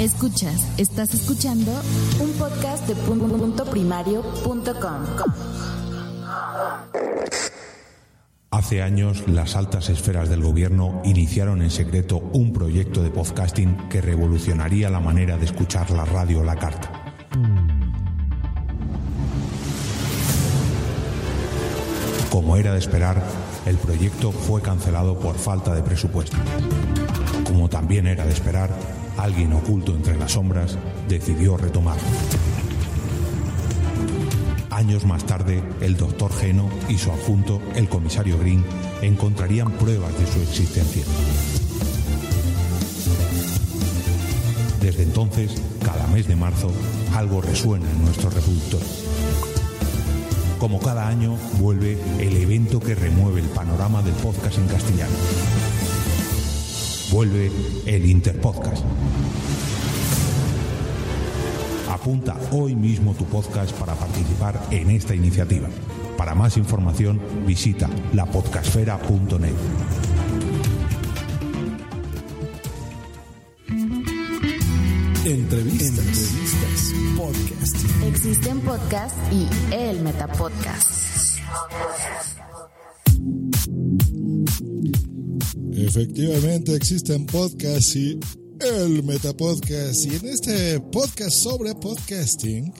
Escuchas, estás escuchando un podcast de punto primario.com. Hace años, las altas esferas del gobierno iniciaron en secreto un proyecto de podcasting que revolucionaría la manera de escuchar la radio la carta. Como era de esperar, el proyecto fue cancelado por falta de presupuesto. Como también era de esperar, alguien oculto entre las sombras decidió retomarlo. Años más tarde, el doctor Geno y su adjunto, el comisario Green, encontrarían pruebas de su existencia. Desde entonces, cada mes de marzo, algo resuena en nuestro reproductor. Como cada año, vuelve el evento que remueve el panorama del podcast en castellano. Vuelve el Interpodcast. Apunta hoy mismo tu podcast para participar en esta iniciativa. Para más información, visita lapodcasfera.net. Entrevistas. Entrevistas. Podcast. Existen podcasts y el Metapodcast. Efectivamente existen podcasts y el Metapodcast. Y en este podcast sobre podcasting,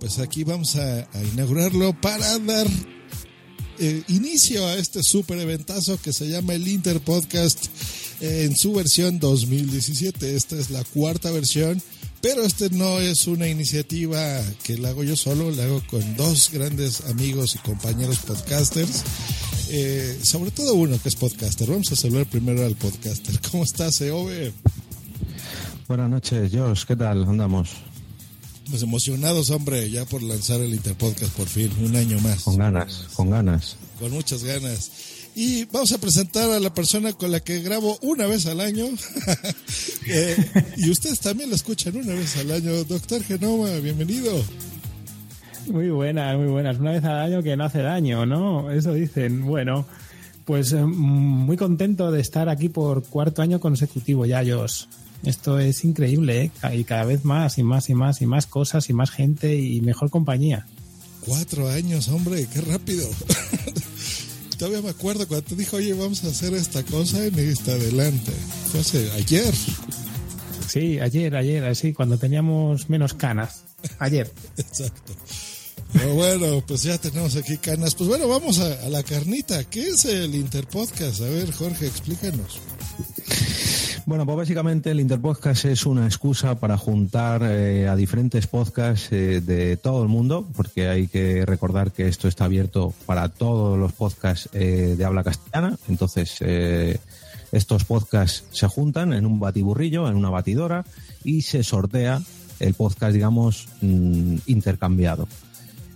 pues aquí vamos a, a inaugurarlo para dar eh, inicio a este super eventazo que se llama el Interpodcast eh, en su versión 2017. Esta es la cuarta versión, pero este no es una iniciativa que la hago yo solo, la hago con dos grandes amigos y compañeros podcasters. Eh, sobre todo uno que es podcaster. Vamos a saludar primero al podcaster. ¿Cómo estás, Eove? Buenas noches, Josh. ¿Qué tal? Andamos. Pues emocionados, hombre, ya por lanzar el Interpodcast por fin, un año más. Con ganas, con ganas. Con muchas ganas. Y vamos a presentar a la persona con la que grabo una vez al año. Eh, y ustedes también lo escuchan una vez al año. Doctor Genoma, bienvenido. Muy buenas, muy buenas. Una vez al año que no hace daño, ¿no? Eso dicen. Bueno, pues eh, muy contento de estar aquí por cuarto año consecutivo ya, Jos. Esto es increíble, ¿eh? Y cada vez más y más y más y más cosas y más gente y mejor compañía. Cuatro años, hombre, qué rápido. Todavía me acuerdo cuando te dijo, oye, vamos a hacer esta cosa y me dijiste adelante. Fue hace ayer. Sí, ayer, ayer, así, cuando teníamos menos canas. Ayer. Exacto. Bueno, pues ya tenemos aquí canas. Pues bueno, vamos a, a la carnita. ¿Qué es el Interpodcast? A ver, Jorge, explícanos. Bueno, pues básicamente el Interpodcast es una excusa para juntar eh, a diferentes podcasts eh, de todo el mundo, porque hay que recordar que esto está abierto para todos los podcasts eh, de habla castellana. Entonces, eh, estos podcasts se juntan en un batiburrillo, en una batidora, y se sortea el podcast, digamos, mm, intercambiado.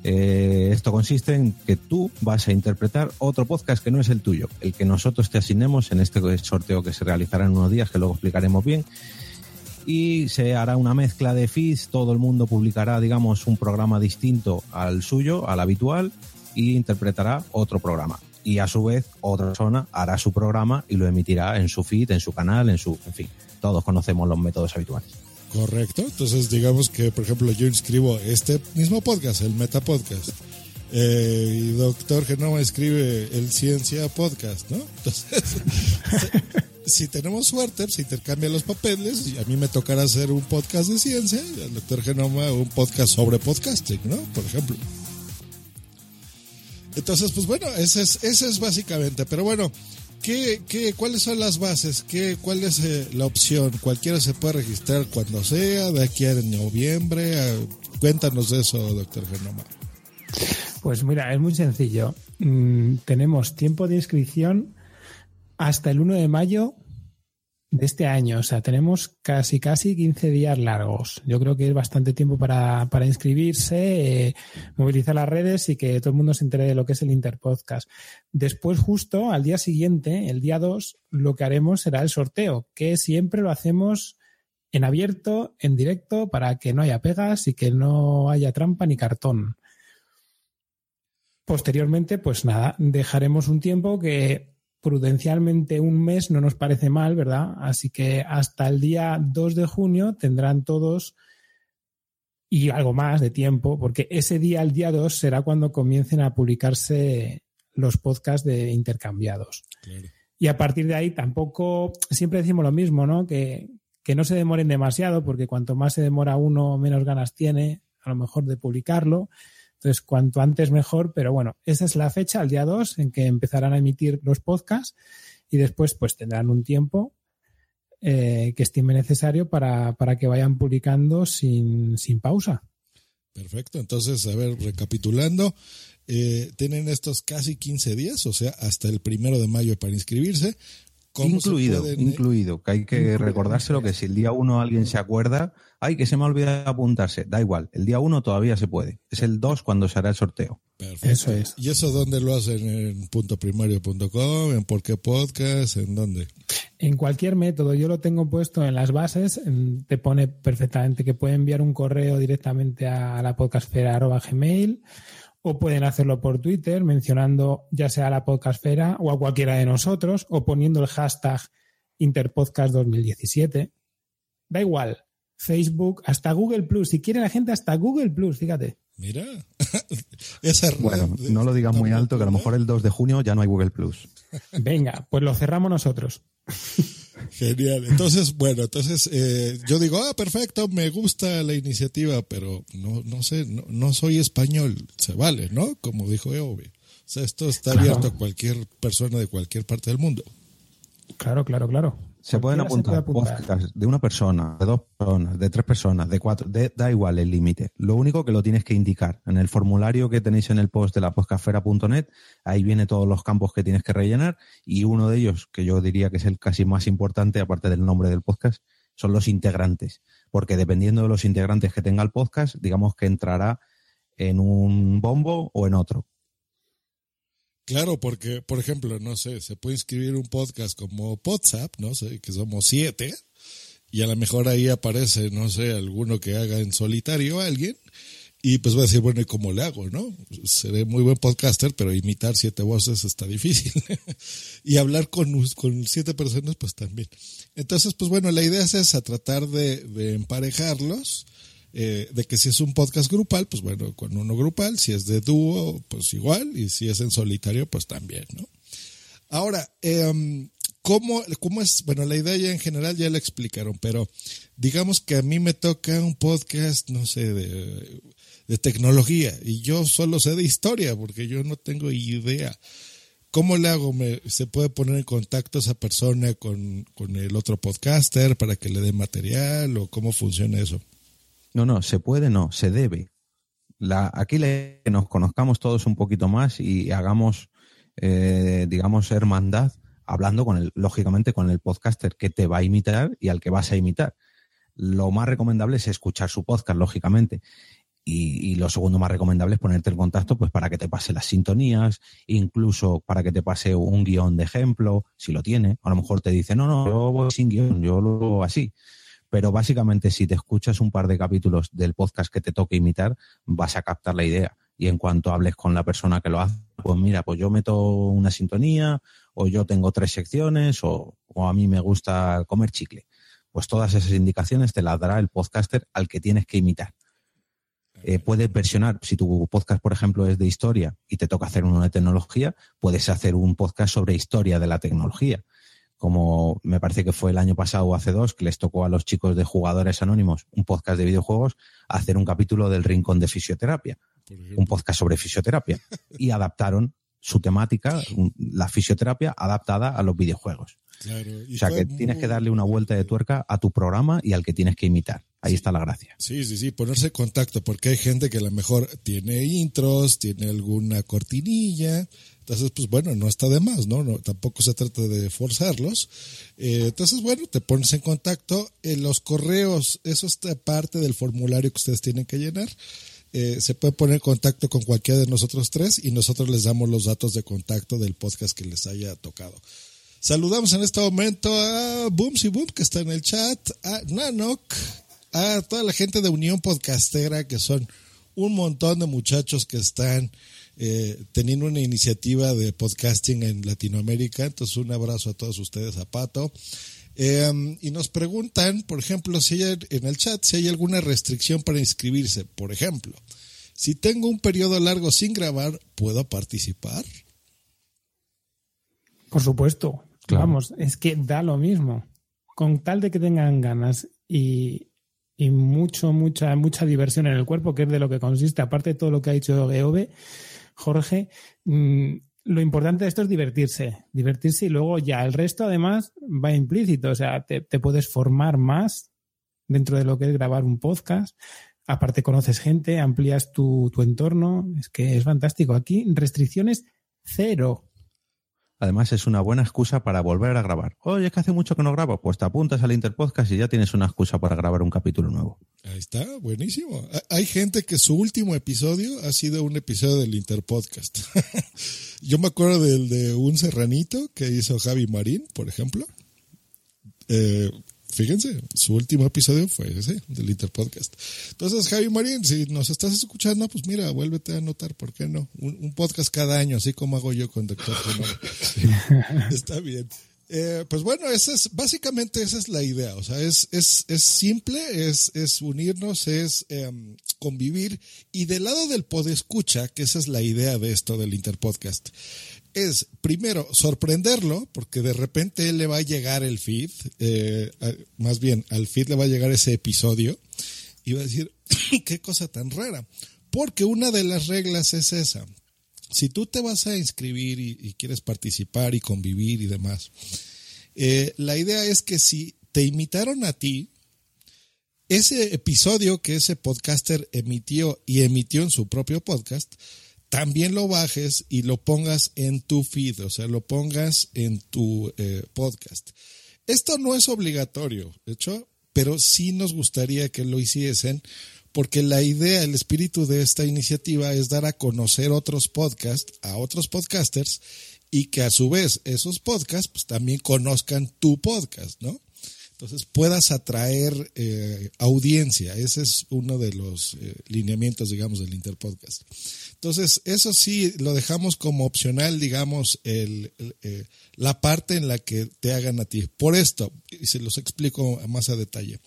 Eh, esto consiste en que tú vas a interpretar otro podcast que no es el tuyo, el que nosotros te asignemos en este sorteo que se realizará en unos días, que luego explicaremos bien. Y se hará una mezcla de feeds, todo el mundo publicará, digamos, un programa distinto al suyo, al habitual, y interpretará otro programa. Y a su vez, otra persona hará su programa y lo emitirá en su feed, en su canal, en su. En fin, todos conocemos los métodos habituales. Correcto. Entonces, digamos que, por ejemplo, yo inscribo este mismo podcast, el Meta Podcast. Eh, y doctor Genoma escribe el Ciencia Podcast, ¿no? Entonces, si tenemos suerte, se intercambian los papeles y a mí me tocará hacer un podcast de ciencia y al doctor Genoma un podcast sobre podcasting, ¿no? Por ejemplo. Entonces, pues bueno, ese es, ese es básicamente. Pero bueno, ¿qué, qué, cuáles son las bases? ¿Qué, ¿Cuál es eh, la opción? Cualquiera se puede registrar cuando sea, de aquí a noviembre. Ah, cuéntanos eso, doctor Genoma. Pues mira, es muy sencillo. Mm, tenemos tiempo de inscripción hasta el 1 de mayo de este año. O sea, tenemos casi, casi 15 días largos. Yo creo que es bastante tiempo para, para inscribirse, eh, movilizar las redes y que todo el mundo se entere de lo que es el Interpodcast. Después, justo al día siguiente, el día 2, lo que haremos será el sorteo, que siempre lo hacemos en abierto, en directo, para que no haya pegas y que no haya trampa ni cartón. Posteriormente, pues nada, dejaremos un tiempo que prudencialmente un mes no nos parece mal, ¿verdad? Así que hasta el día 2 de junio tendrán todos y algo más de tiempo, porque ese día, el día 2, será cuando comiencen a publicarse los podcasts de intercambiados. Y a partir de ahí tampoco, siempre decimos lo mismo, ¿no? Que, que no se demoren demasiado, porque cuanto más se demora uno, menos ganas tiene, a lo mejor, de publicarlo. Entonces, cuanto antes mejor, pero bueno, esa es la fecha, el día 2, en que empezarán a emitir los podcasts y después pues tendrán un tiempo eh, que estime necesario para, para que vayan publicando sin, sin, pausa. Perfecto, entonces, a ver, recapitulando, eh, tienen estos casi 15 días, o sea, hasta el primero de mayo para inscribirse. Incluido, pueden... incluido, que hay que incluido, recordárselo que si el día 1 alguien se acuerda, ay, que se me ha olvidado apuntarse, da igual, el día 1 todavía se puede, es el 2 cuando se hará el sorteo. Perfecto. Eso es. ¿Y eso dónde lo hacen? ¿En puntoprimario.com? ¿En por qué podcast? ¿En dónde? En cualquier método, yo lo tengo puesto en las bases, te pone perfectamente que puede enviar un correo directamente a la podcastfera.gmail o pueden hacerlo por Twitter mencionando ya sea a la podcastfera o a cualquiera de nosotros o poniendo el hashtag Interpodcast 2017. Da igual. Facebook, hasta Google Plus. Si quiere la gente, hasta Google Plus, fíjate. Mira, esa Bueno, no lo digas muy alto, que a lo mejor el 2 de junio ya no hay Google Plus. Venga, pues lo cerramos nosotros. Genial. Entonces, bueno, entonces eh, yo digo, ah, perfecto, me gusta la iniciativa, pero no, no sé, no, no soy español, se vale, ¿no? Como dijo Eobe. O sea, esto está claro. abierto a cualquier persona de cualquier parte del mundo. Claro, claro, claro. Se pueden apuntar, se puede apuntar. de una persona, de dos personas, de tres personas, de cuatro, de, da igual el límite. Lo único que lo tienes que indicar en el formulario que tenéis en el post de la podcastfera.net, ahí viene todos los campos que tienes que rellenar y uno de ellos, que yo diría que es el casi más importante, aparte del nombre del podcast, son los integrantes. Porque dependiendo de los integrantes que tenga el podcast, digamos que entrará en un bombo o en otro. Claro, porque, por ejemplo, no sé, se puede inscribir un podcast como WhatsApp, no sé, que somos siete, y a lo mejor ahí aparece, no sé, alguno que haga en solitario a alguien, y pues va a decir, bueno, ¿y cómo le hago, no? Seré muy buen podcaster, pero imitar siete voces está difícil. y hablar con, con siete personas, pues también. Entonces, pues bueno, la idea es esa, tratar de, de emparejarlos, eh, de que si es un podcast grupal, pues bueno, con uno grupal, si es de dúo, pues igual, y si es en solitario, pues también, ¿no? Ahora, eh, ¿cómo, ¿cómo es? Bueno, la idea ya en general ya la explicaron, pero digamos que a mí me toca un podcast, no sé, de, de tecnología, y yo solo sé de historia, porque yo no tengo idea. ¿Cómo le hago? ¿Me, ¿Se puede poner en contacto esa persona con, con el otro podcaster para que le dé material o cómo funciona eso? No, no, se puede, no, se debe. La, aquí le, nos conozcamos todos un poquito más y hagamos, eh, digamos, hermandad, hablando con el, lógicamente, con el podcaster que te va a imitar y al que vas a imitar. Lo más recomendable es escuchar su podcast, lógicamente. Y, y, lo segundo más recomendable es ponerte en contacto pues para que te pase las sintonías, incluso para que te pase un guion de ejemplo, si lo tiene. A lo mejor te dice, no, no, yo voy sin guion, yo lo hago así pero básicamente si te escuchas un par de capítulos del podcast que te toque imitar, vas a captar la idea. Y en cuanto hables con la persona que lo hace, pues mira, pues yo meto una sintonía, o yo tengo tres secciones, o, o a mí me gusta comer chicle. Pues todas esas indicaciones te las dará el podcaster al que tienes que imitar. Eh, puedes versionar, si tu podcast, por ejemplo, es de historia y te toca hacer uno de tecnología, puedes hacer un podcast sobre historia de la tecnología como me parece que fue el año pasado o hace dos, que les tocó a los chicos de Jugadores Anónimos, un podcast de videojuegos, hacer un capítulo del Rincón de Fisioterapia, un podcast sobre fisioterapia, y adaptaron su temática, la fisioterapia adaptada a los videojuegos. Claro, y O sea que tienes muy- que darle una vuelta de tuerca a tu programa y al que tienes que imitar. Ahí está la gracia. Sí, sí, sí, ponerse en contacto, porque hay gente que a lo mejor tiene intros, tiene alguna cortinilla, entonces, pues bueno, no está de más, ¿no? tampoco se trata de forzarlos. Eh, entonces, bueno, te pones en contacto. En los correos, eso está parte del formulario que ustedes tienen que llenar. Eh, se pueden poner en contacto con cualquiera de nosotros tres y nosotros les damos los datos de contacto del podcast que les haya tocado. Saludamos en este momento a Boomsy Boom, que está en el chat, a Nanok, a toda la gente de Unión Podcastera, que son un montón de muchachos que están eh, teniendo una iniciativa de podcasting en Latinoamérica. Entonces, un abrazo a todos ustedes, a Pato. Eh, y nos preguntan, por ejemplo, si hay en el chat, si hay alguna restricción para inscribirse. Por ejemplo, si tengo un periodo largo sin grabar, ¿puedo participar? Por supuesto. Claro. Vamos, es que da lo mismo. Con tal de que tengan ganas y, y mucho, mucha, mucha diversión en el cuerpo, que es de lo que consiste, aparte de todo lo que ha dicho Eove, Jorge, mm, lo importante de esto es divertirse, divertirse y luego ya el resto además va implícito, o sea, te, puedes formar más dentro de lo que es grabar un podcast. Aparte conoces gente, amplías tu entorno, es que es fantástico. Aquí restricciones cero. Además, es una buena excusa para volver a grabar. Oye, es que hace mucho que no grabo. Pues te apuntas al Interpodcast y ya tienes una excusa para grabar un capítulo nuevo. Ahí está, buenísimo. Ha- Hay gente que su último episodio ha sido un episodio del Interpodcast. Yo me acuerdo del de un serranito que hizo Javi Marín, por ejemplo. Eh, fíjense, su último episodio fue ese, del Interpodcast. Entonces, Javi Marín, si nos estás escuchando, pues mira, vuélvete a anotar, ¿por qué no? Un, un podcast cada año, así como hago yo con Doctor. Está bien. Eh, pues bueno, esa es, básicamente esa es la idea. O sea, es, es, es simple, es, es unirnos, es em, convivir. Y del lado del podescucha, que esa es la idea de esto del Interpodcast, es primero sorprenderlo, porque de repente él le va a llegar el feed, eh, más bien al feed le va a llegar ese episodio y va a decir, qué cosa tan rara. Porque una de las reglas es esa si tú te vas a inscribir y, quieres participar y convivir y demás, eh, la idea es que si te invitaron a ti, ese episodio que ese podcaster emitió y emitió en su propio podcast, también lo bajes y lo pongas en tu feed, o sea, lo pongas en tu eh, podcast. Esto no es obligatorio, de hecho, pero sí nos gustaría que lo hiciesen porque la idea, el espíritu de esta iniciativa es dar a conocer otros podcasts a otros podcasters y que a su vez esos podcasts pues, también conozcan tu podcast, ¿no? Entonces puedas atraer eh, audiencia. Ese es uno de los eh, lineamientos, digamos, del Interpodcast. Entonces, eso sí, lo dejamos como opcional, digamos, el, eh, la parte en la que te hagan a ti. Por esto, y se los explico más a detalle.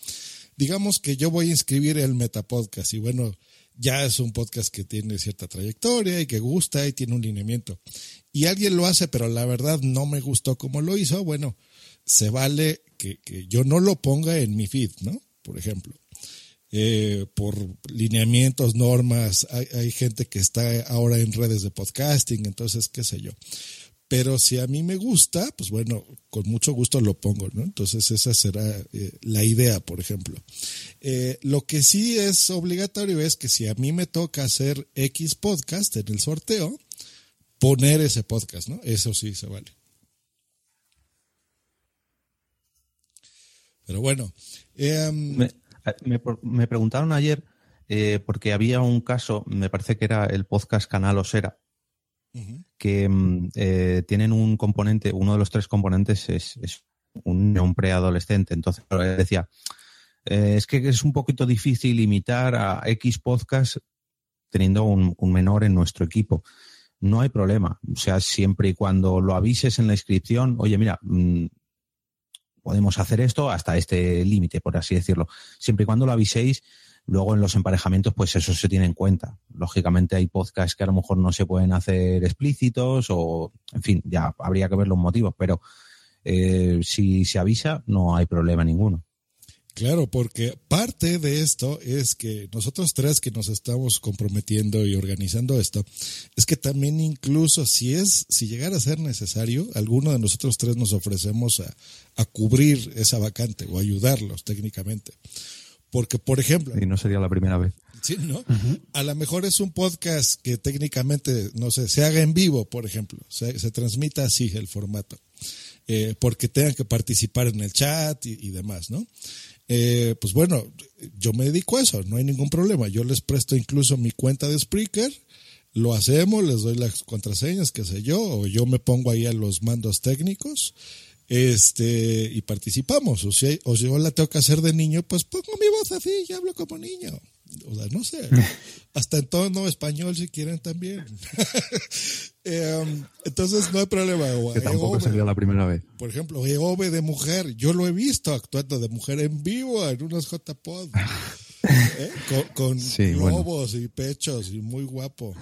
Digamos que yo voy a inscribir el Metapodcast y bueno, ya es un podcast que tiene cierta trayectoria y que gusta y tiene un lineamiento. Y alguien lo hace, pero la verdad no me gustó como lo hizo. Bueno, se vale que, yo no lo ponga en mi feed, ¿no? Por ejemplo. Eh, por lineamientos, normas, hay, hay, gente que está ahora en redes de podcasting, entonces, qué sé yo. Pero si a mí me gusta, pues bueno, con mucho gusto lo pongo, ¿no? Entonces esa será eh, la idea, por ejemplo. Eh, lo que sí es obligatorio es que si a mí me toca hacer X podcast en el sorteo, poner ese podcast, ¿no? Eso sí se vale. Pero bueno. Eh, me, me, me, preguntaron ayer, eh, porque había un caso, me parece que era el podcast Canal Osera, uh -huh. que eh, tienen un componente, uno de los tres componentes es, es un, un, preadolescente. Entonces, decía, eh, es que es un poquito difícil imitar a X podcast teniendo un, un, menor en nuestro equipo. No hay problema. O sea, siempre y cuando lo avises en la inscripción, oye, mira, mmm, podemos hacer esto hasta este límite, por así decirlo. Siempre y cuando lo aviséis, luego en los emparejamientos, pues eso se tiene en cuenta. Lógicamente hay podcasts que a lo mejor no se pueden hacer explícitos o, en fin, ya habría que ver los motivos, pero eh, si se avisa, no hay problema ninguno. Claro, porque parte de esto es que nosotros tres que nos estamos comprometiendo y organizando esto, es que también incluso si es, si llegara a ser necesario, alguno de nosotros tres nos ofrecemos a, a cubrir esa vacante o ayudarlos técnicamente. Porque, por ejemplo, Y no sería la primera vez. Sí, ¿no? A lo mejor es un podcast que técnicamente, no sé, se haga en vivo, por ejemplo, se, se transmita así el formato, eh, porque tengan que participar en el chat y, y demás, ¿no? Eh, pues bueno, yo me dedico a eso, no hay ningún problema. Yo les presto incluso mi cuenta de Spreaker, lo hacemos, les doy las contraseñas, qué sé yo, o yo me pongo ahí a los mandos técnicos este y participamos. O si, o si yo la tengo que hacer de niño, pues pongo mi voz así y hablo como niño. O sea, no sé. Hasta en tono español si quieren también. Em, entonces no hay problema. Que tampoco Eove, sería la primera vez. por ejemplo, Eove de mujer, yo lo he visto actuando de mujer en vivo en unos JPod. ¿eh? Con, con Sí, bueno. globos y pechos y muy guapo.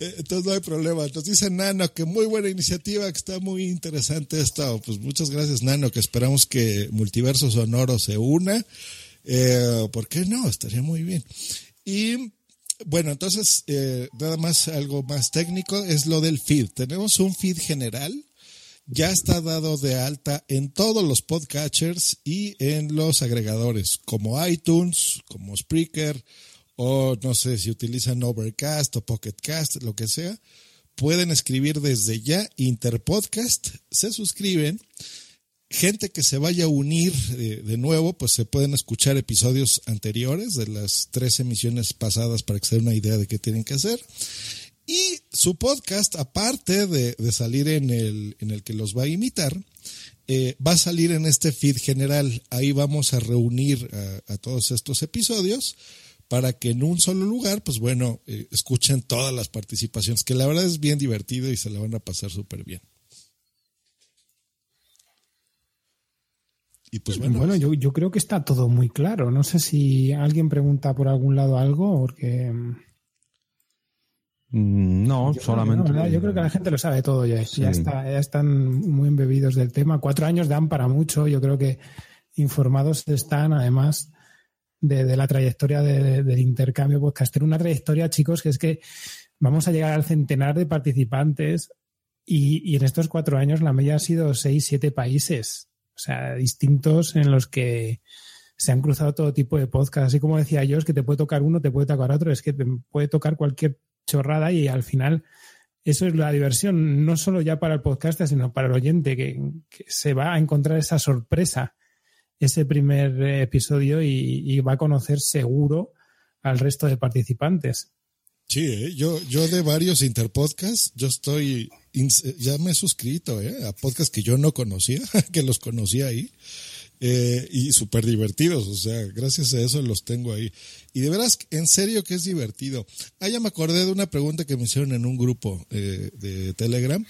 Eh, Entonces no hay problema. Entonces dice Nano que muy buena iniciativa, que está muy interesante esto. Pues muchas gracias Nano, que esperamos que Multiverso Sonoro se una. Eh, ¿Por qué no? Estaría muy bien. Y bueno, entonces eh, nada más algo más técnico es lo del feed. Tenemos un feed general. Ya está dado de alta en todos los podcatchers y en los agregadores como iTunes, como Spreaker, o no sé si utilizan Overcast o Pocketcast, lo que sea, pueden escribir desde ya Interpodcast, se suscriben. Gente que se vaya a unir eh, de nuevo, pues se pueden escuchar episodios anteriores de las tres emisiones pasadas para que se den una idea de qué tienen que hacer. Y su podcast, aparte de, de salir en el, en el que los va a imitar, eh, va a salir en este feed general. Ahí vamos a reunir a, todos estos episodios para que en un solo lugar, pues bueno, eh, escuchen todas las participaciones, que la verdad es bien divertido y se la van a pasar súper bien. Y pues bueno, Bueno, yo, yo creo que está todo muy claro. No sé si alguien pregunta por algún lado algo, porque Mm, No, yo, solamente. yo creo que la gente lo sabe todo ya. Sí. Ya, está, ya están muy embebidos del tema. Cuatro años dan para mucho. Yo creo que informados están, además de, de la trayectoria de- del intercambio podcaster. Una trayectoria, chicos, que es que vamos a llegar al centenar de participantes y, y en estos cuatro años la media ha sido seis, siete países. Sea, distintos en los que se han cruzado todo tipo de podcasts. Así como decía yo, es que te puede tocar uno, te puede tocar otro, es que te puede tocar cualquier chorrada y al final eso es la diversión, no solo ya para el podcaster, sino para el oyente, que, se va a encontrar esa sorpresa, ese primer eh, episodio y va a conocer seguro al resto de participantes. Sí, ¿eh? yo, yo de varios interpodcasts, yo estoy, ya me he suscrito ¿eh? a podcasts que yo no conocía, que los conocía ahí. eh, y súper divertidos, o sea, gracias a eso los tengo ahí. Y de veras, en serio que es divertido. Ah, ya me acordé de una pregunta que me hicieron en un grupo eh, de Telegram,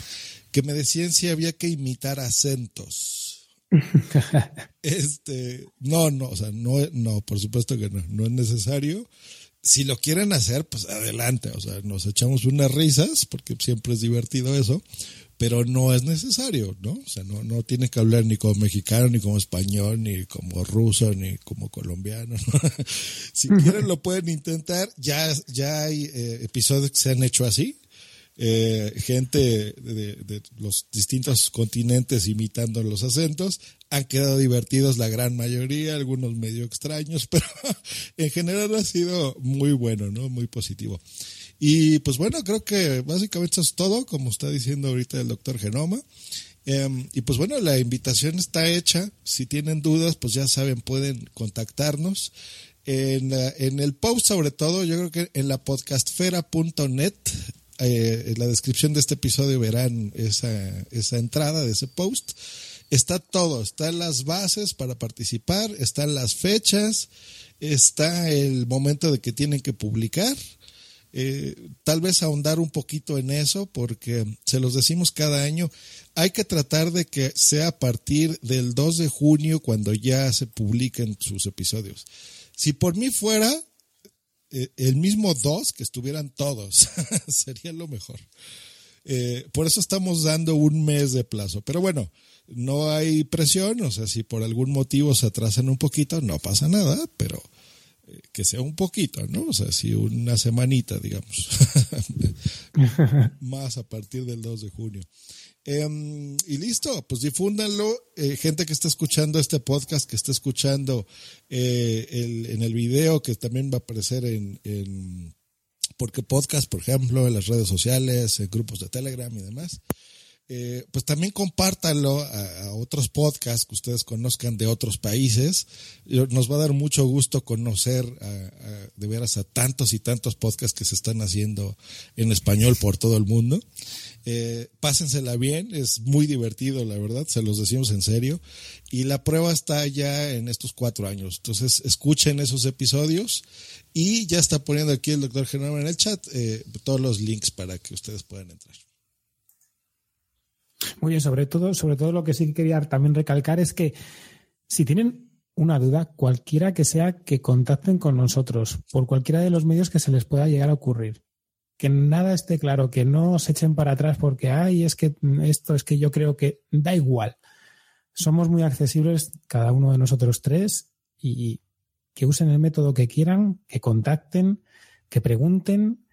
que me decían si había que imitar acentos. Este, no, no, o sea, no, no, por supuesto que no, no es necesario. Si lo quieren hacer, pues adelante, o sea, nos echamos unas risas, porque siempre es divertido eso, pero no es necesario, ¿no? O sea, no, no tiene que hablar ni como mexicano, ni como español, ni como ruso, ni como colombiano. ¿no? si quieren lo pueden intentar, ya, ya hay eh, episodios que se han hecho así, eh, gente de, los distintos continentes imitando los acentos. Han quedado divertidos la gran mayoría, algunos medio extraños, pero en general ha sido muy bueno, ¿no? Muy positivo. Y pues bueno, creo que básicamente eso es todo, como está diciendo ahorita el doctor Genoma. Eh, y pues bueno, la invitación está hecha. Si tienen dudas, pues ya saben, pueden contactarnos. En, la- en el post, sobre todo, yo creo que en la podcastfera.net, eh, en la descripción de este episodio verán esa, esa entrada de ese post. Está todo, están las bases para participar, están las fechas, está el momento de que tienen que publicar. Eh, tal vez ahondar un poquito en eso porque se los decimos cada año, hay que tratar de que sea a partir del 2 de junio cuando ya se publiquen sus episodios. Si por mí fuera el mismo 2, que estuvieran todos, sería lo mejor. Eh, por eso estamos dando un mes de plazo. Pero bueno, no hay presión, o sea, si por algún motivo se atrasan un poquito, no pasa nada, pero eh, que sea un poquito, ¿no? O sea, si una semanita, digamos, más a partir del 2 de junio. Em, y listo, pues difúndanlo. Eh, gente que está escuchando este podcast, que está escuchando eh, el, en el video, que también va a aparecer en, en porque podcast, por ejemplo, en las redes sociales, en grupos de Telegram y demás. Eh, pues también compártanlo a, otros podcasts que ustedes conozcan de otros países. Nos va a dar mucho gusto conocer de veras a tantos y tantos podcasts que se están haciendo en español por todo el mundo. Eh, pásensela bien, es muy divertido, la verdad, se los decimos en serio. Y la prueba está ya en estos cuatro años. Entonces, escuchen esos episodios y ya está poniendo aquí el doctor Genaro en el chat eh, todos los links para que ustedes puedan entrar. Muy bien, sobre todo, sobre todo lo que sí quería también recalcar es que si tienen una duda, cualquiera que sea, que contacten con nosotros por cualquiera de los medios que se les pueda llegar a ocurrir. Que nada esté claro, que no se echen para atrás porque, ay, es que esto es que yo creo que da igual. Somos muy accesibles, cada uno de nosotros tres, y que usen el método que quieran, que contacten, que pregunten,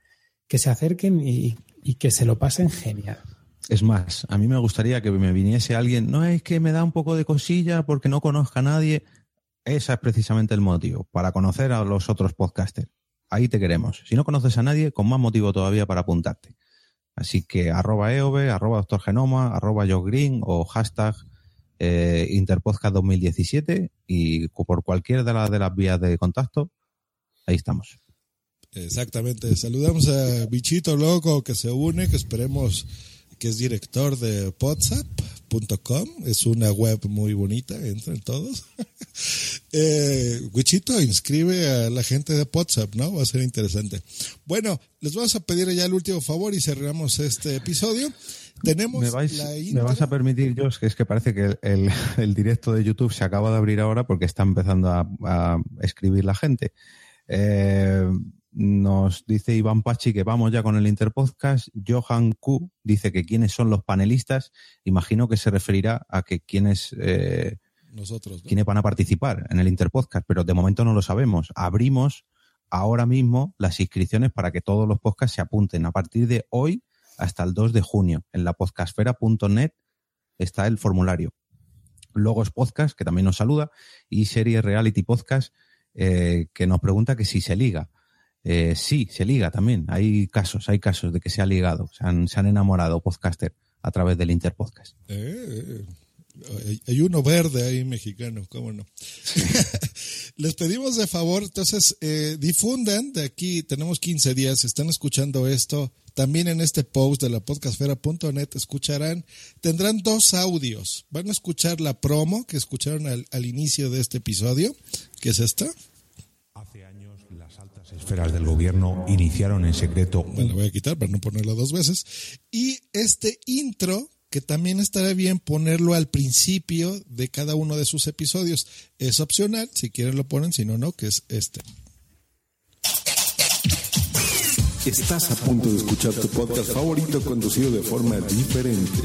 que se acerquen y, y que se lo pasen genial. Es más, a mí me gustaría que me viniese alguien, no es que me da un poco de cosilla porque no conozca a nadie. Ese es precisamente el motivo, para conocer a los otros podcasters. Ahí te queremos. Si no conoces a nadie, con más motivo todavía para apuntarte. Así que arroba EOB, arroba Doctor Genoma, arroba Green o hashtag eh, Interpodcast 2017 y por cualquiera de, de las vías de contacto, ahí estamos. Exactamente. Saludamos a Bichito Loco que se une, que esperemos que es director de WhatsApp.com. Es una web muy bonita, entren todos. eh, Wichito inscribe a la gente de WhatsApp, ¿no? Va a ser interesante. Bueno, les vamos a pedir ya el último favor y cerramos este episodio. Tenemos ¿Me, vais, la ¿Me vas a permitir, Josh, que es que parece que el, el, directo de YouTube se acaba de abrir ahora porque está empezando a, a escribir la gente. Eh, nos dice Iván Pachi que vamos ya con el Interpodcast. Johan Q dice que quiénes son los panelistas. Imagino que se referirá a que quiénes, eh, Nosotros, ¿no? quiénes van a participar en el Interpodcast, pero de momento no lo sabemos. Abrimos ahora mismo las inscripciones para que todos los podcasts se apunten. A partir de hoy hasta el 2 de junio, en la podcastfera.net está el formulario. Logos Podcast, que también nos saluda, y Serie Reality Podcast, eh, que nos pregunta que si se liga. Eh, sí, se liga también. Hay casos, hay casos de que se ha ligado, se han, se han enamorado podcaster a través del Interpodcast. Eh, hay uno verde ahí mexicano, cómo no. Les pedimos de favor, entonces, eh, difundan de aquí, tenemos 15 días, están escuchando esto, también en este post de la podcastfera.net escucharán, tendrán dos audios. Van a escuchar la promo que escucharon al, al inicio de este episodio, que es esta. Esferas del gobierno iniciaron en secreto. Me lo voy a quitar para no ponerlo dos veces. Y este intro, que también estará bien ponerlo al principio de cada uno de sus episodios. Es opcional, si quieren lo ponen, si no, no, que es este. Estás a punto de escuchar tu podcast favorito conducido de forma diferente.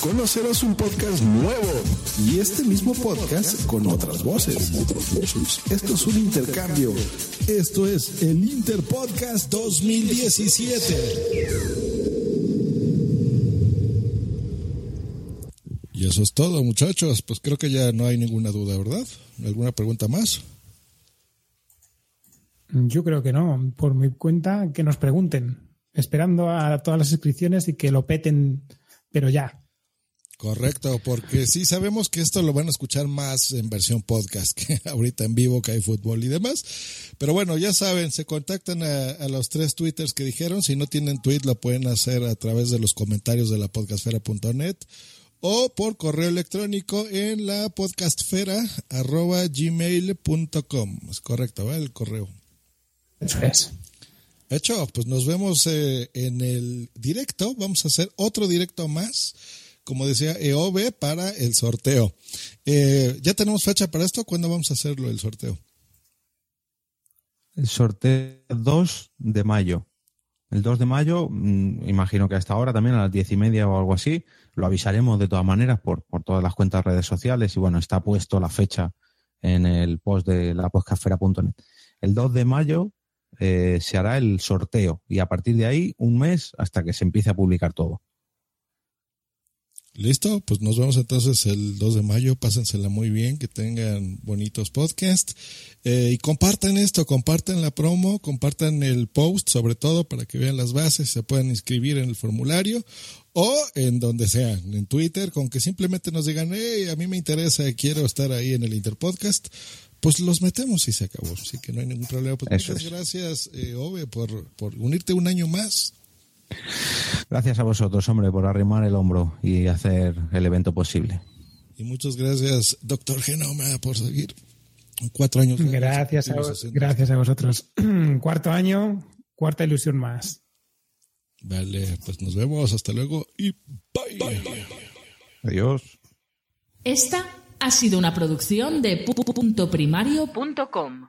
Conocerás un podcast nuevo y este mismo podcast con otras voces. Esto es un intercambio. Esto es el Interpodcast 2017. Y eso es todo, muchachos. Pues creo que ya no hay ninguna duda, ¿verdad? ¿Alguna pregunta más? Yo creo que no. Por mi cuenta, que nos pregunten. Esperando a todas las inscripciones y que lo peten, pero ya. Correcto, porque sí sabemos que esto lo van a escuchar más en versión podcast que ahorita en vivo que hay fútbol y demás. Pero bueno, ya saben, se contactan a, a los tres twitters que dijeron. Si no tienen tweet, lo pueden hacer a través de los comentarios de la podcastfera.net o por correo electrónico en la podcastfera arroba gmail.com. Es correcto, ¿verdad? El correo. Eso es. Hecho, pues nos vemos eh, en el directo. Vamos a hacer otro directo más, como decía EOB, para el sorteo. Eh, ¿Ya tenemos fecha para esto? ¿Cuándo vamos a hacerlo el sorteo? El sorteo 2 de mayo. El 2 de mayo, mm, imagino que hasta ahora también a las diez y media o algo así, lo avisaremos de todas maneras por, por todas las cuentas redes sociales y bueno, está puesto la fecha en el post de la podcastfera.net. El 2 de mayo eh, se hará el sorteo y a partir de ahí un mes hasta que se empiece a publicar todo. Listo, pues nos vemos entonces el 2 de mayo. Pásensela muy bien, que tengan bonitos podcasts. Eh, y compartan esto, compartan la promo, compartan el post, sobre todo para que vean las bases, se puedan inscribir en el formulario o en donde sea, en Twitter, con que simplemente nos digan, hey, a mí me interesa, quiero estar ahí en el Interpodcast. Pues los metemos y se acabó. Así que no hay ningún problema. Pues muchas es. gracias, eh, Ove, por, por unirte un año más. Gracias a vosotros, hombre, por arrimar el hombro y hacer el evento posible. Y muchas gracias, doctor Genoma, por seguir. Cuatro años. Gracias a, vos- gracias a vosotros. Cuarto año, cuarta ilusión más. Vale, pues nos vemos. Hasta luego y bye. Adiós. Esta ha sido una producción de pu- pu- punto primario.com.